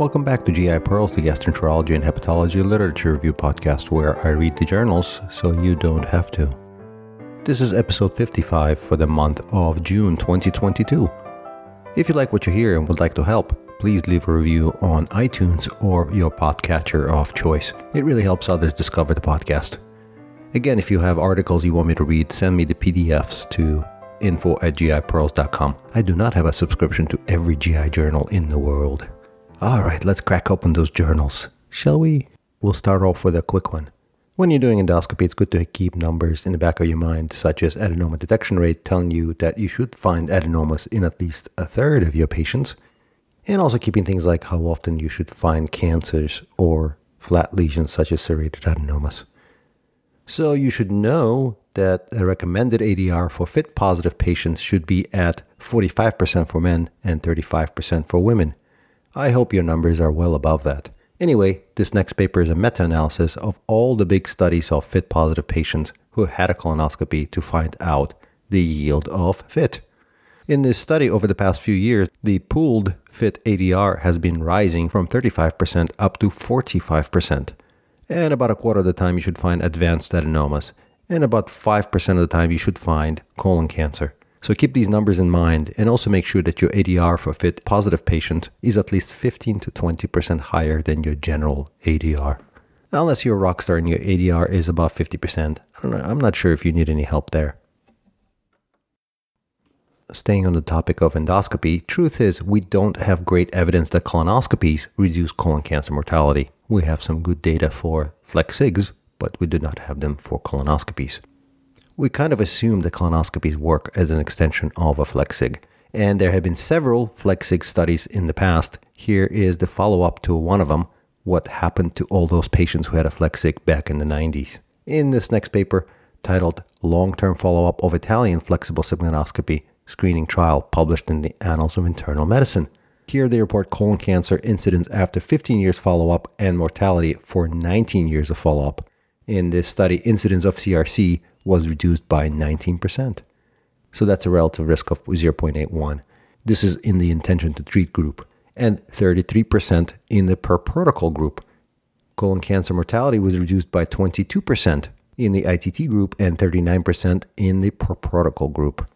Welcome back to GI Pearls, the gastroenterology and hepatology literature review podcast where I read the journals so you don't have to. This is episode 55 for the month of June 2022. If you like what you hear and would like to help, please leave a review on iTunes or your podcatcher of choice. It really helps others discover the podcast. Again, if you have articles you want me to read, send me the PDFs to info at gipearls.com. I do not have a subscription to every GI journal in the world. All right, let's crack open those journals, shall we? We'll start off with a quick one. When you're doing endoscopy, it's good to keep numbers in the back of your mind, such as adenoma detection rate, telling you that you should find adenomas in at least a third of your patients, and also keeping things like how often you should find cancers or flat lesions such as serrated adenomas. So you should know that a recommended ADR for FIT positive patients should be at 45% for men and 35% for women. I hope your numbers are well above that. Anyway, this next paper is a meta analysis of all the big studies of FIT positive patients who had a colonoscopy to find out the yield of FIT. In this study over the past few years, the pooled FIT ADR has been rising from 35% up to 45%. And about a quarter of the time, you should find advanced adenomas, and about 5% of the time, you should find colon cancer. So keep these numbers in mind and also make sure that your ADR for FIT positive patients is at least 15 to 20% higher than your general ADR. Unless you're a rock star and your ADR is above 50%. I don't know, I'm not sure if you need any help there. Staying on the topic of endoscopy, truth is we don't have great evidence that colonoscopies reduce colon cancer mortality. We have some good data for FLEX-SIGs, but we do not have them for colonoscopies we kind of assume that colonoscopies work as an extension of a FLEX-SIG. And there have been several FLEX-SIG studies in the past. Here is the follow up to one of them what happened to all those patients who had a FLEX-SIG back in the 90s. In this next paper, titled Long Term Follow Up of Italian Flexible Sigmoidoscopy Screening Trial, published in the Annals of Internal Medicine. Here they report colon cancer incidence after 15 years follow up and mortality for 19 years of follow up. In this study, incidence of CRC was reduced by 19%. So that's a relative risk of 0.81. This is in the intention to treat group, and 33% in the per protocol group. Colon cancer mortality was reduced by 22% in the ITT group and 39% in the per protocol group.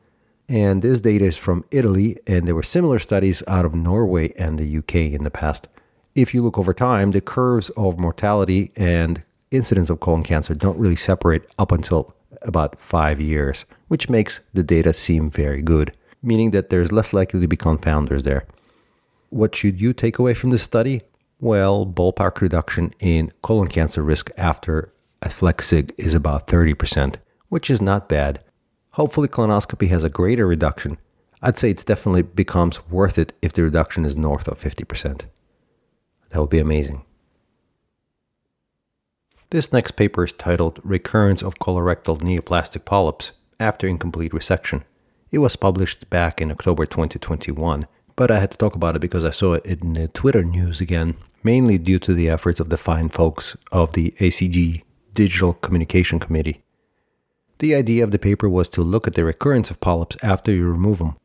And this data is from Italy, and there were similar studies out of Norway and the UK in the past. If you look over time, the curves of mortality and incidence of colon cancer don't really separate up until about five years, which makes the data seem very good, meaning that there's less likely to be confounders there. What should you take away from this study? Well, ballpark reduction in colon cancer risk after a FLEX-SIG is about 30%, which is not bad. Hopefully, colonoscopy has a greater reduction. I'd say it definitely becomes worth it if the reduction is north of 50%. That would be amazing. This next paper is titled Recurrence of Colorectal Neoplastic Polyps After Incomplete Resection. It was published back in October 2021, but I had to talk about it because I saw it in the Twitter news again, mainly due to the efforts of the fine folks of the ACG Digital Communication Committee. The idea of the paper was to look at the recurrence of polyps after you remove them.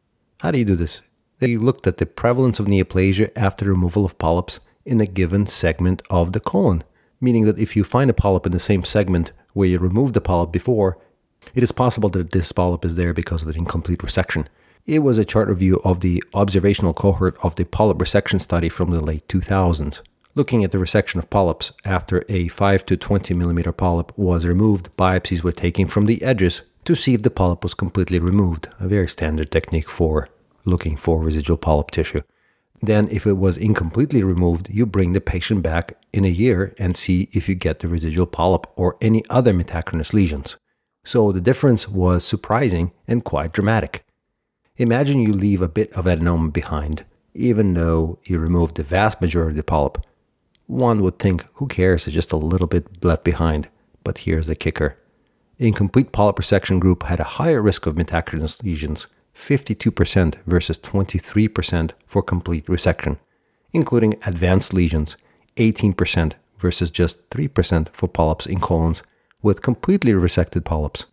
How do you do this? They looked at the prevalence of neoplasia after removal of polyps in a given segment of the colon meaning that if you find a polyp in the same segment where you removed the polyp before, it is possible that this polyp is there because of an incomplete resection. It was a chart review of the observational cohort of the polyp resection study from the late 2000s. Looking at the resection of polyps after a 5 to 20 millimeter polyp was removed, biopsies were taken from the edges to see if the polyp was completely removed, a very standard technique for looking for residual polyp tissue. Then, if it was incompletely removed, you bring the patient back in a year and see if you get the residual polyp or any other metachronous lesions. So the difference was surprising and quite dramatic. Imagine you leave a bit of adenoma behind, even though you removed the vast majority of the polyp. One would think, who cares, it's just a little bit left behind. But here's the kicker. Incomplete polyp resection group had a higher risk of metachronous lesions 52% versus 23% for complete resection, including advanced lesions, 18% versus just 3% for polyps in colons with completely resected polyps.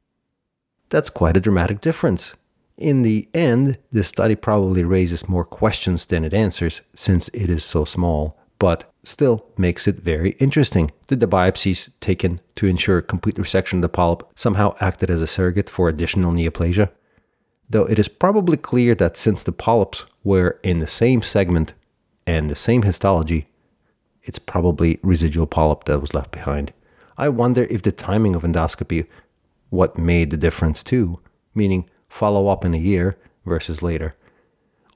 That's quite a dramatic difference. In the end, this study probably raises more questions than it answers since it is so small, but still makes it very interesting. Did the biopsies taken to ensure complete resection of the polyp somehow acted as a surrogate for additional neoplasia? Though it is probably clear that since the polyps were in the same segment and the same histology, it's probably residual polyp that was left behind. I wonder if the timing of endoscopy what made the difference too, meaning follow up in a year versus later.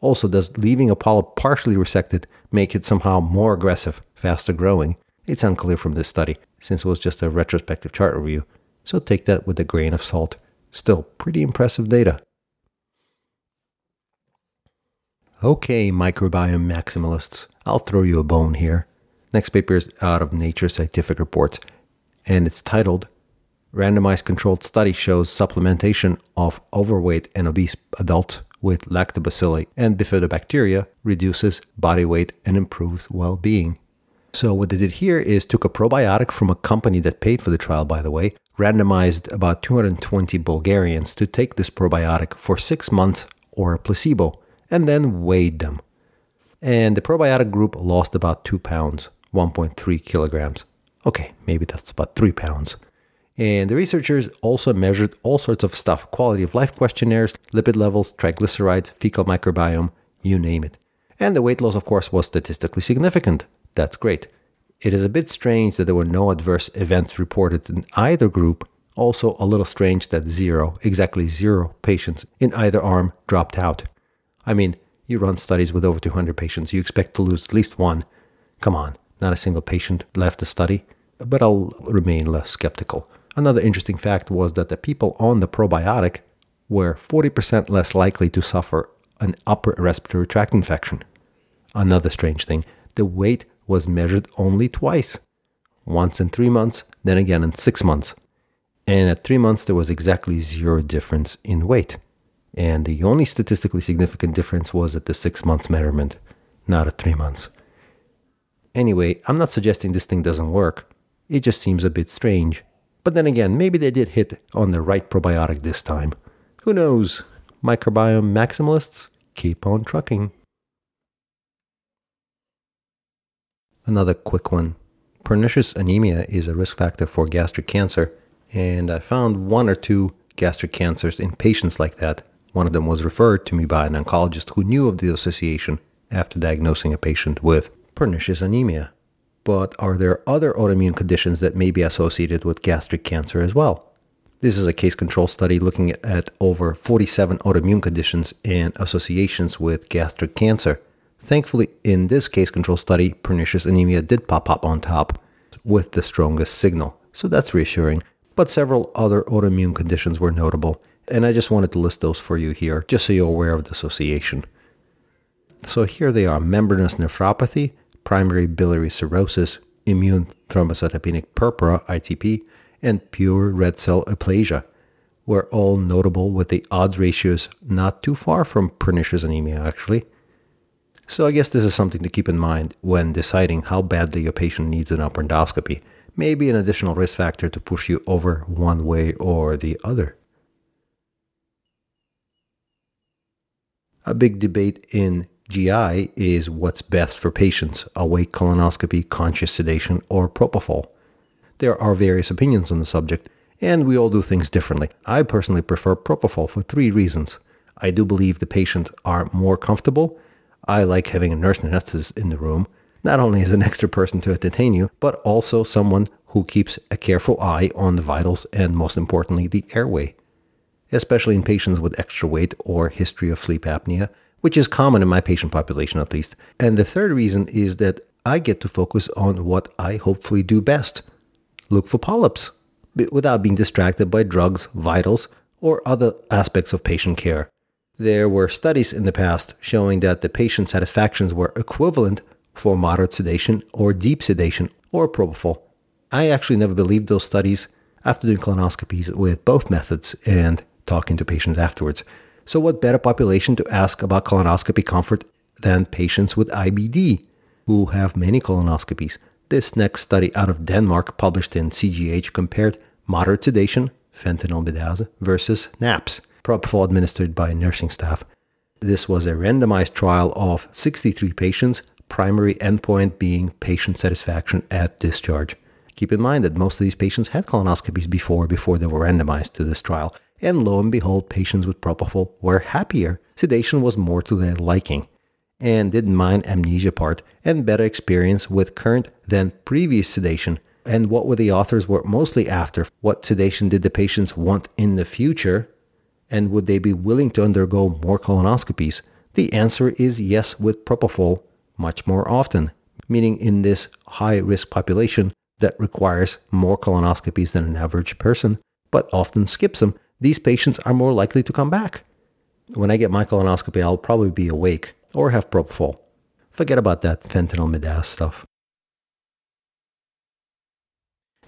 Also, does leaving a polyp partially resected make it somehow more aggressive, faster growing? It's unclear from this study, since it was just a retrospective chart review, so take that with a grain of salt. Still, pretty impressive data. Okay, microbiome maximalists, I'll throw you a bone here. Next paper is out of Nature Scientific Reports, and it's titled Randomized Controlled Study Shows Supplementation of Overweight and Obese Adults with lactobacilli and bifidobacteria reduces body weight and improves well being. So, what they did here is took a probiotic from a company that paid for the trial, by the way, randomized about 220 Bulgarians to take this probiotic for six months or a placebo, and then weighed them. And the probiotic group lost about two pounds, 1.3 kilograms. Okay, maybe that's about three pounds. And the researchers also measured all sorts of stuff quality of life questionnaires, lipid levels, triglycerides, fecal microbiome, you name it. And the weight loss, of course, was statistically significant. That's great. It is a bit strange that there were no adverse events reported in either group. Also, a little strange that zero, exactly zero patients in either arm dropped out. I mean, you run studies with over 200 patients, you expect to lose at least one. Come on, not a single patient left the study. But I'll remain less skeptical. Another interesting fact was that the people on the probiotic were 40% less likely to suffer an upper respiratory tract infection. Another strange thing the weight was measured only twice once in three months, then again in six months. And at three months, there was exactly zero difference in weight. And the only statistically significant difference was at the six months measurement, not at three months. Anyway, I'm not suggesting this thing doesn't work. It just seems a bit strange but then again, maybe they did hit on the right probiotic this time. Who knows? Microbiome maximalists, keep on trucking. Another quick one. Pernicious anemia is a risk factor for gastric cancer, and I found one or two gastric cancers in patients like that. One of them was referred to me by an oncologist who knew of the association after diagnosing a patient with pernicious anemia. But are there other autoimmune conditions that may be associated with gastric cancer as well? This is a case control study looking at over 47 autoimmune conditions and associations with gastric cancer. Thankfully, in this case control study, pernicious anemia did pop up on top with the strongest signal, so that's reassuring. But several other autoimmune conditions were notable, and I just wanted to list those for you here, just so you're aware of the association. So here they are membranous nephropathy, primary biliary cirrhosis, immune thrombocytopenic purpura, ITP, and pure red cell aplasia were all notable with the odds ratios not too far from pernicious anemia, actually. So I guess this is something to keep in mind when deciding how badly your patient needs an upper endoscopy. Maybe an additional risk factor to push you over one way or the other. A big debate in GI is what's best for patients, awake colonoscopy, conscious sedation, or propofol. There are various opinions on the subject, and we all do things differently. I personally prefer propofol for three reasons. I do believe the patient are more comfortable. I like having a nurse anesthetist in the room, not only as an extra person to entertain you, but also someone who keeps a careful eye on the vitals and most importantly, the airway. Especially in patients with extra weight or history of sleep apnea, which is common in my patient population at least. And the third reason is that I get to focus on what I hopefully do best look for polyps without being distracted by drugs, vitals, or other aspects of patient care. There were studies in the past showing that the patient satisfactions were equivalent for moderate sedation or deep sedation or propofol. I actually never believed those studies after doing colonoscopies with both methods and talking to patients afterwards. So, what better population to ask about colonoscopy comfort than patients with IBD who have many colonoscopies? This next study out of Denmark, published in CGH, compared moderate sedation, fentanyl versus NAPS, propofol administered by nursing staff. This was a randomized trial of 63 patients primary endpoint being patient satisfaction at discharge. Keep in mind that most of these patients had colonoscopies before before they were randomized to this trial, and lo and behold, patients with propofol were happier. Sedation was more to their liking, and didn't mind amnesia part, and better experience with current than previous sedation. And what were the authors were mostly after? What sedation did the patients want in the future? And would they be willing to undergo more colonoscopies? The answer is yes with propofol much more often, meaning in this high risk population that requires more colonoscopies than an average person, but often skips them, these patients are more likely to come back. When I get my colonoscopy, I'll probably be awake or have propofol. Forget about that fentanyl midaz stuff.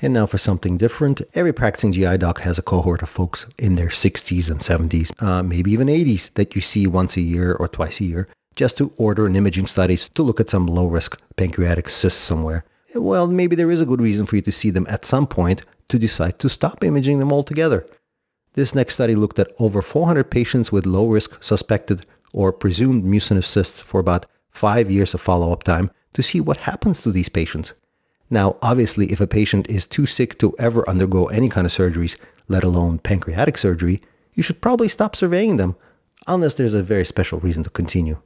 And now for something different. Every practicing GI doc has a cohort of folks in their 60s and 70s, uh, maybe even 80s, that you see once a year or twice a year, just to order an imaging study to look at some low risk pancreatic cyst somewhere. Well, maybe there is a good reason for you to see them at some point to decide to stop imaging them altogether. This next study looked at over 400 patients with low risk suspected or presumed mucinous cysts for about five years of follow up time to see what happens to these patients. Now, obviously, if a patient is too sick to ever undergo any kind of surgeries, let alone pancreatic surgery, you should probably stop surveying them unless there's a very special reason to continue.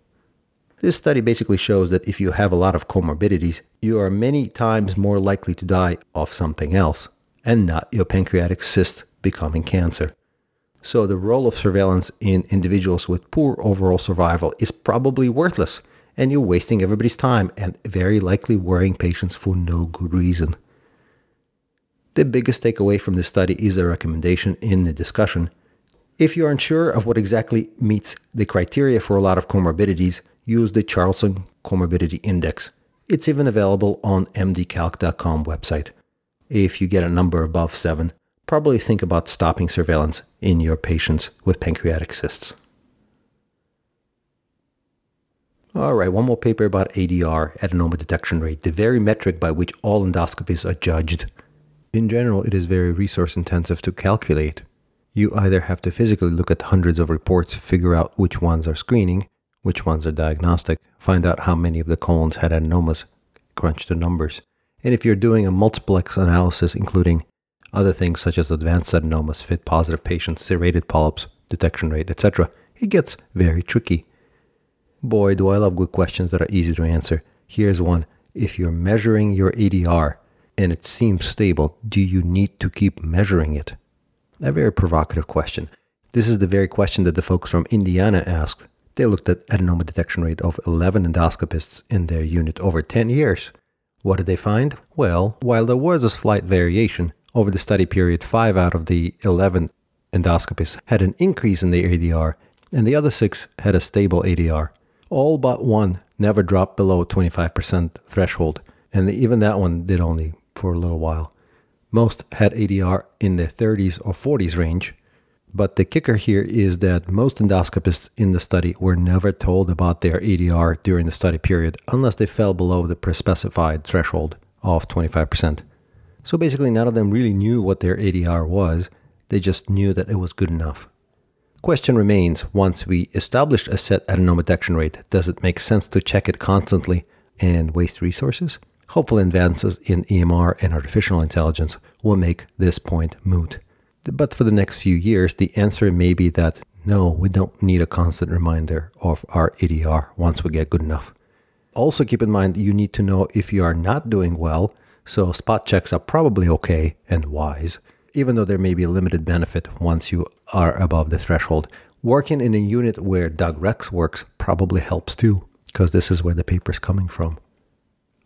This study basically shows that if you have a lot of comorbidities, you are many times more likely to die of something else and not your pancreatic cyst becoming cancer. So the role of surveillance in individuals with poor overall survival is probably worthless and you're wasting everybody's time and very likely worrying patients for no good reason. The biggest takeaway from this study is a recommendation in the discussion. If you're unsure of what exactly meets the criteria for a lot of comorbidities, use the Charlson Comorbidity Index. It's even available on mdcalc.com website. If you get a number above 7, probably think about stopping surveillance in your patients with pancreatic cysts. All right, one more paper about ADR, adenoma detection rate, the very metric by which all endoscopies are judged. In general, it is very resource intensive to calculate. You either have to physically look at hundreds of reports, figure out which ones are screening, which ones are diagnostic, find out how many of the colons had adenomas, crunch the numbers. And if you're doing a multiplex analysis, including other things such as advanced adenomas, fit positive patients, serrated polyps, detection rate, etc., it gets very tricky. Boy, do I love good questions that are easy to answer. Here's one. If you're measuring your ADR and it seems stable, do you need to keep measuring it? A very provocative question. This is the very question that the folks from Indiana asked. They looked at adenoma detection rate of 11 endoscopists in their unit over 10 years. What did they find? Well, while there was a slight variation, over the study period, 5 out of the 11 endoscopists had an increase in their ADR, and the other 6 had a stable ADR. All but one never dropped below 25% threshold, and even that one did only for a little while. Most had ADR in the 30s or 40s range, but the kicker here is that most endoscopists in the study were never told about their ADR during the study period unless they fell below the pre-specified threshold of 25%. So basically, none of them really knew what their ADR was, they just knew that it was good enough. Question remains once we establish a set adenoma detection rate, does it make sense to check it constantly and waste resources? Hopeful advances in EMR and artificial intelligence will make this point moot. But for the next few years, the answer may be that no, we don't need a constant reminder of our ADR once we get good enough. Also, keep in mind you need to know if you are not doing well, so spot checks are probably okay and wise even though there may be a limited benefit once you are above the threshold. Working in a unit where Doug Rex works probably helps too, because this is where the paper's coming from.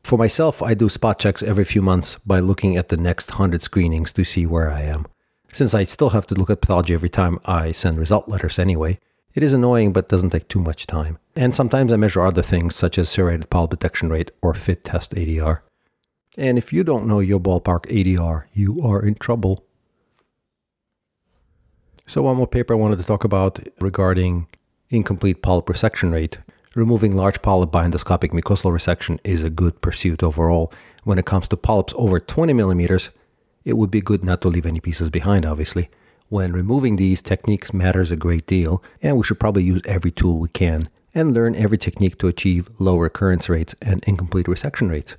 For myself, I do spot checks every few months by looking at the next 100 screenings to see where I am. Since I still have to look at pathology every time I send result letters anyway, it is annoying but doesn't take too much time. And sometimes I measure other things such as serrated polyp detection rate or fit test ADR. And if you don't know your ballpark ADR, you are in trouble. So, one more paper I wanted to talk about regarding incomplete polyp resection rate. Removing large polyp by endoscopic mucosal resection is a good pursuit overall. When it comes to polyps over 20 millimeters, it would be good not to leave any pieces behind, obviously. When removing these, techniques matters a great deal, and we should probably use every tool we can and learn every technique to achieve low recurrence rates and incomplete resection rates.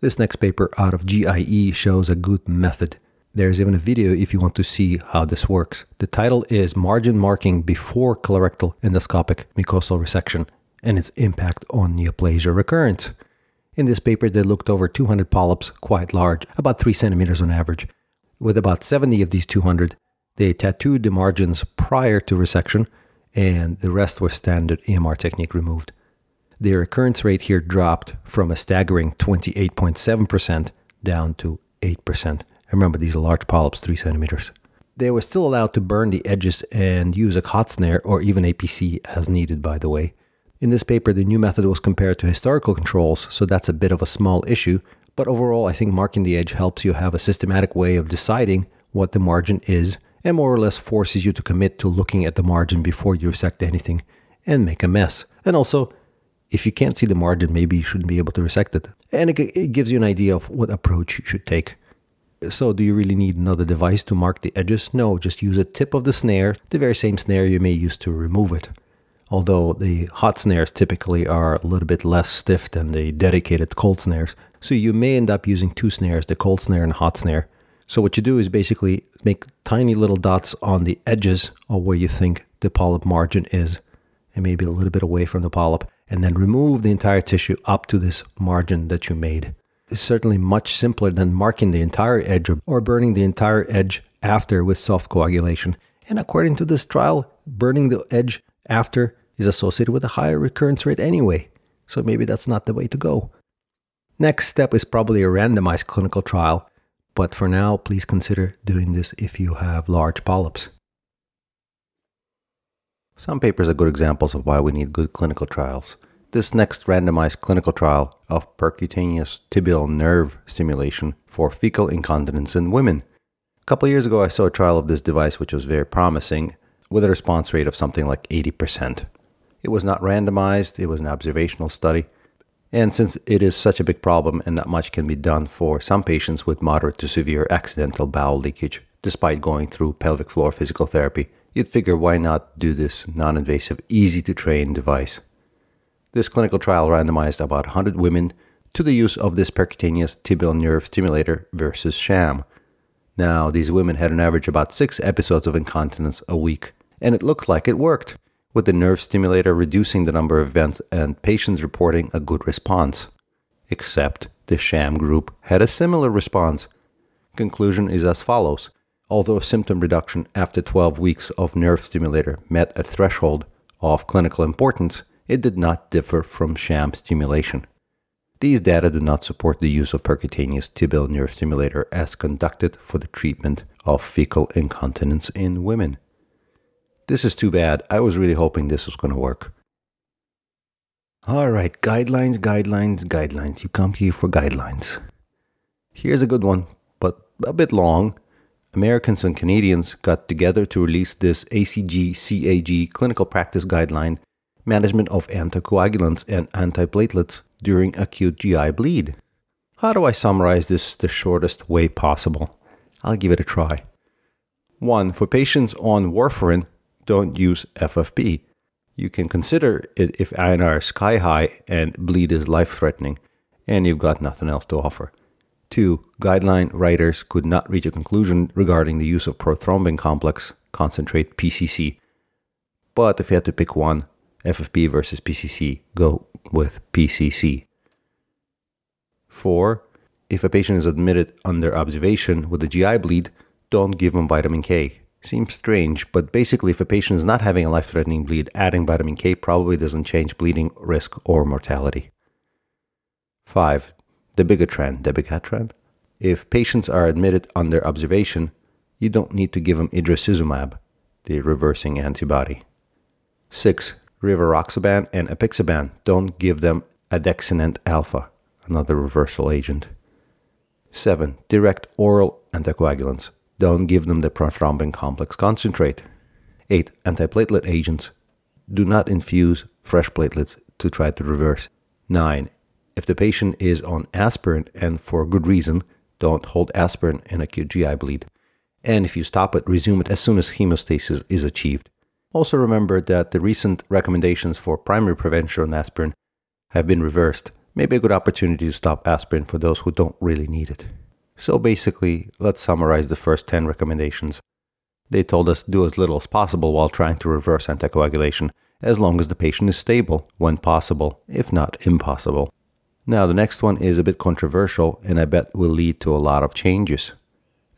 This next paper out of GIE shows a good method. There's even a video if you want to see how this works. The title is Margin Marking Before Colorectal Endoscopic Mucosal Resection and its Impact on Neoplasia Recurrence. In this paper, they looked over 200 polyps, quite large, about 3 centimeters on average. With about 70 of these 200, they tattooed the margins prior to resection, and the rest were standard EMR technique removed. The recurrence rate here dropped from a staggering 28.7% down to 8%. Remember, these are large polyps, 3 centimeters. They were still allowed to burn the edges and use a cot snare or even APC as needed, by the way. In this paper, the new method was compared to historical controls, so that's a bit of a small issue, but overall, I think marking the edge helps you have a systematic way of deciding what the margin is and more or less forces you to commit to looking at the margin before you resect anything and make a mess. And also, if you can't see the margin, maybe you shouldn't be able to resect it. And it, it gives you an idea of what approach you should take. So, do you really need another device to mark the edges? No, just use a tip of the snare, the very same snare you may use to remove it. Although the hot snares typically are a little bit less stiff than the dedicated cold snares. So, you may end up using two snares, the cold snare and hot snare. So, what you do is basically make tiny little dots on the edges of where you think the polyp margin is, and maybe a little bit away from the polyp, and then remove the entire tissue up to this margin that you made It's certainly much simpler than marking the entire edge or burning the entire edge after with soft coagulation. And according to this trial, burning the edge after is associated with a higher recurrence rate anyway. So maybe that's not the way to go. Next step is probably a randomized clinical trial, but for now, please consider doing this if you have large polyps. Some papers are good examples of why we need good clinical trials. This next randomized clinical trial of percutaneous tibial nerve stimulation for fecal incontinence in women. A couple years ago, I saw a trial of this device which was very promising, with a response rate of something like 80%. It was not randomized, it was an observational study. And since it is such a big problem and not much can be done for some patients with moderate to severe accidental bowel leakage, despite going through pelvic floor physical therapy, you'd figure why not do this non invasive, easy to train device. This clinical trial randomized about 100 women to the use of this percutaneous tibial nerve stimulator versus sham. Now, these women had an average about six episodes of incontinence a week, and it looked like it worked, with the nerve stimulator reducing the number of events and patients reporting a good response. Except the sham group had a similar response. Conclusion is as follows. Although symptom reduction after 12 weeks of nerve stimulator met a threshold of clinical importance, it did not differ from sham stimulation. These data do not support the use of percutaneous tibial nerve stimulator as conducted for the treatment of fecal incontinence in women. This is too bad. I was really hoping this was going to work. All right, guidelines, guidelines, guidelines. You come here for guidelines. Here's a good one, but a bit long. Americans and Canadians got together to release this ACG CAG clinical practice guideline management of anticoagulants and antiplatelets during acute GI bleed. How do I summarize this the shortest way possible? I'll give it a try. 1. For patients on warfarin, don't use FFP. You can consider it if INR is sky high and bleed is life threatening, and you've got nothing else to offer. 2. Guideline writers could not reach a conclusion regarding the use of prothrombin complex concentrate PCC. But if you had to pick one, FFP versus PCC, go with PCC. 4. If a patient is admitted under observation with a GI bleed, don't give them vitamin K. Seems strange, but basically, if a patient is not having a life threatening bleed, adding vitamin K probably doesn't change bleeding risk or mortality. 5. Dabigatran, dabigatran. If patients are admitted under observation, you don't need to give them idarucizumab, the reversing antibody. 6 rivaroxaban and apixaban. Don't give them andexanet alfa, another reversal agent. 7. Direct oral anticoagulants. Don't give them the prothrombin complex concentrate. 8. Antiplatelet agents. Do not infuse fresh platelets to try to reverse. 9. If the patient is on aspirin and for good reason, don't hold aspirin in acute GI bleed. And if you stop it, resume it as soon as hemostasis is achieved. Also, remember that the recent recommendations for primary prevention on aspirin have been reversed. Maybe a good opportunity to stop aspirin for those who don't really need it. So, basically, let's summarize the first 10 recommendations. They told us do as little as possible while trying to reverse anticoagulation, as long as the patient is stable, when possible, if not impossible. Now, the next one is a bit controversial and I bet will lead to a lot of changes.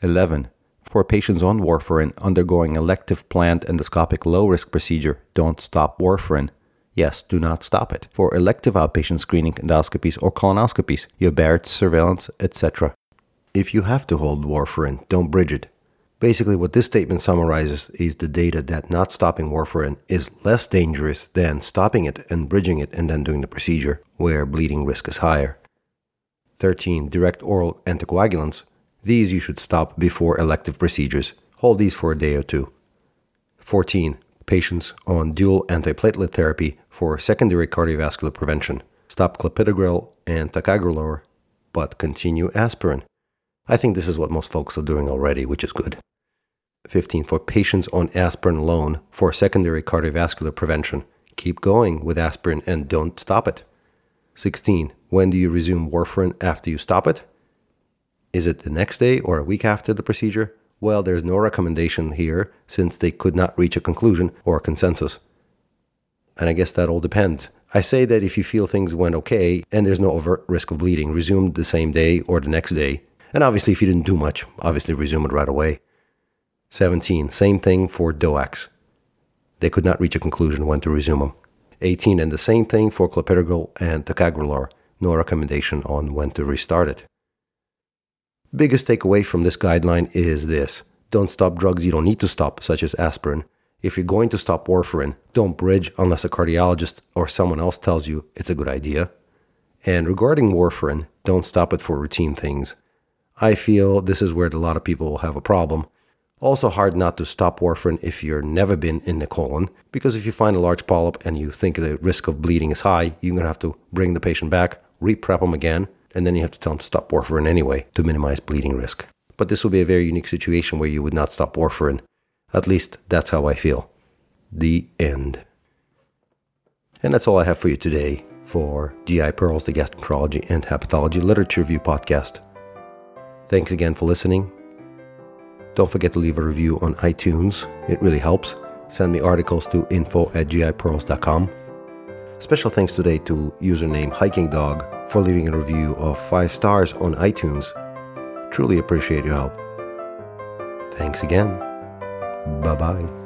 11. For patients on warfarin undergoing elective planned endoscopic low risk procedure, don't stop warfarin. Yes, do not stop it. For elective outpatient screening endoscopies or colonoscopies, your Barrett's surveillance, etc. If you have to hold warfarin, don't bridge it. Basically, what this statement summarizes is the data that not stopping warfarin is less dangerous than stopping it and bridging it and then doing the procedure, where bleeding risk is higher. 13. Direct oral anticoagulants. These you should stop before elective procedures. Hold these for a day or two. 14. Patients on dual antiplatelet therapy for secondary cardiovascular prevention. Stop clopidogrel and ticagrelor, but continue aspirin. I think this is what most folks are doing already, which is good. 15 for patients on aspirin alone for secondary cardiovascular prevention. Keep going with aspirin and don't stop it. 16. When do you resume warfarin after you stop it? Is it the next day or a week after the procedure? Well, there's no recommendation here since they could not reach a conclusion or a consensus. And I guess that all depends. I say that if you feel things went okay and there's no overt risk of bleeding, resume the same day or the next day. And obviously, if you didn't do much, obviously resume it right away. 17. Same thing for DOACs. They could not reach a conclusion when to resume them. 18. And the same thing for clopidogrel and ticagrelor. No recommendation on when to restart it. Biggest takeaway from this guideline is this. Don't stop drugs you don't need to stop, such as aspirin. If you're going to stop warfarin, don't bridge unless a cardiologist or someone else tells you it's a good idea. And regarding warfarin, don't stop it for routine things. I feel this is where a lot of people will have a problem also hard not to stop warfarin if you've never been in the colon, because if you find a large polyp and you think the risk of bleeding is high, you're going to have to bring the patient back, re-prep them again, and then you have to tell them to stop warfarin anyway to minimize bleeding risk. But this would be a very unique situation where you would not stop warfarin. At least that's how I feel. The end. And that's all I have for you today for GI Pearls, the Gastroenterology and Hepatology Literature Review podcast. Thanks again for listening don't forget to leave a review on iTunes, it really helps. Send me articles to info at gipearls.com. Special thanks today to username Hiking Dog for leaving a review of 5 stars on iTunes. Truly appreciate your help. Thanks again. Bye bye.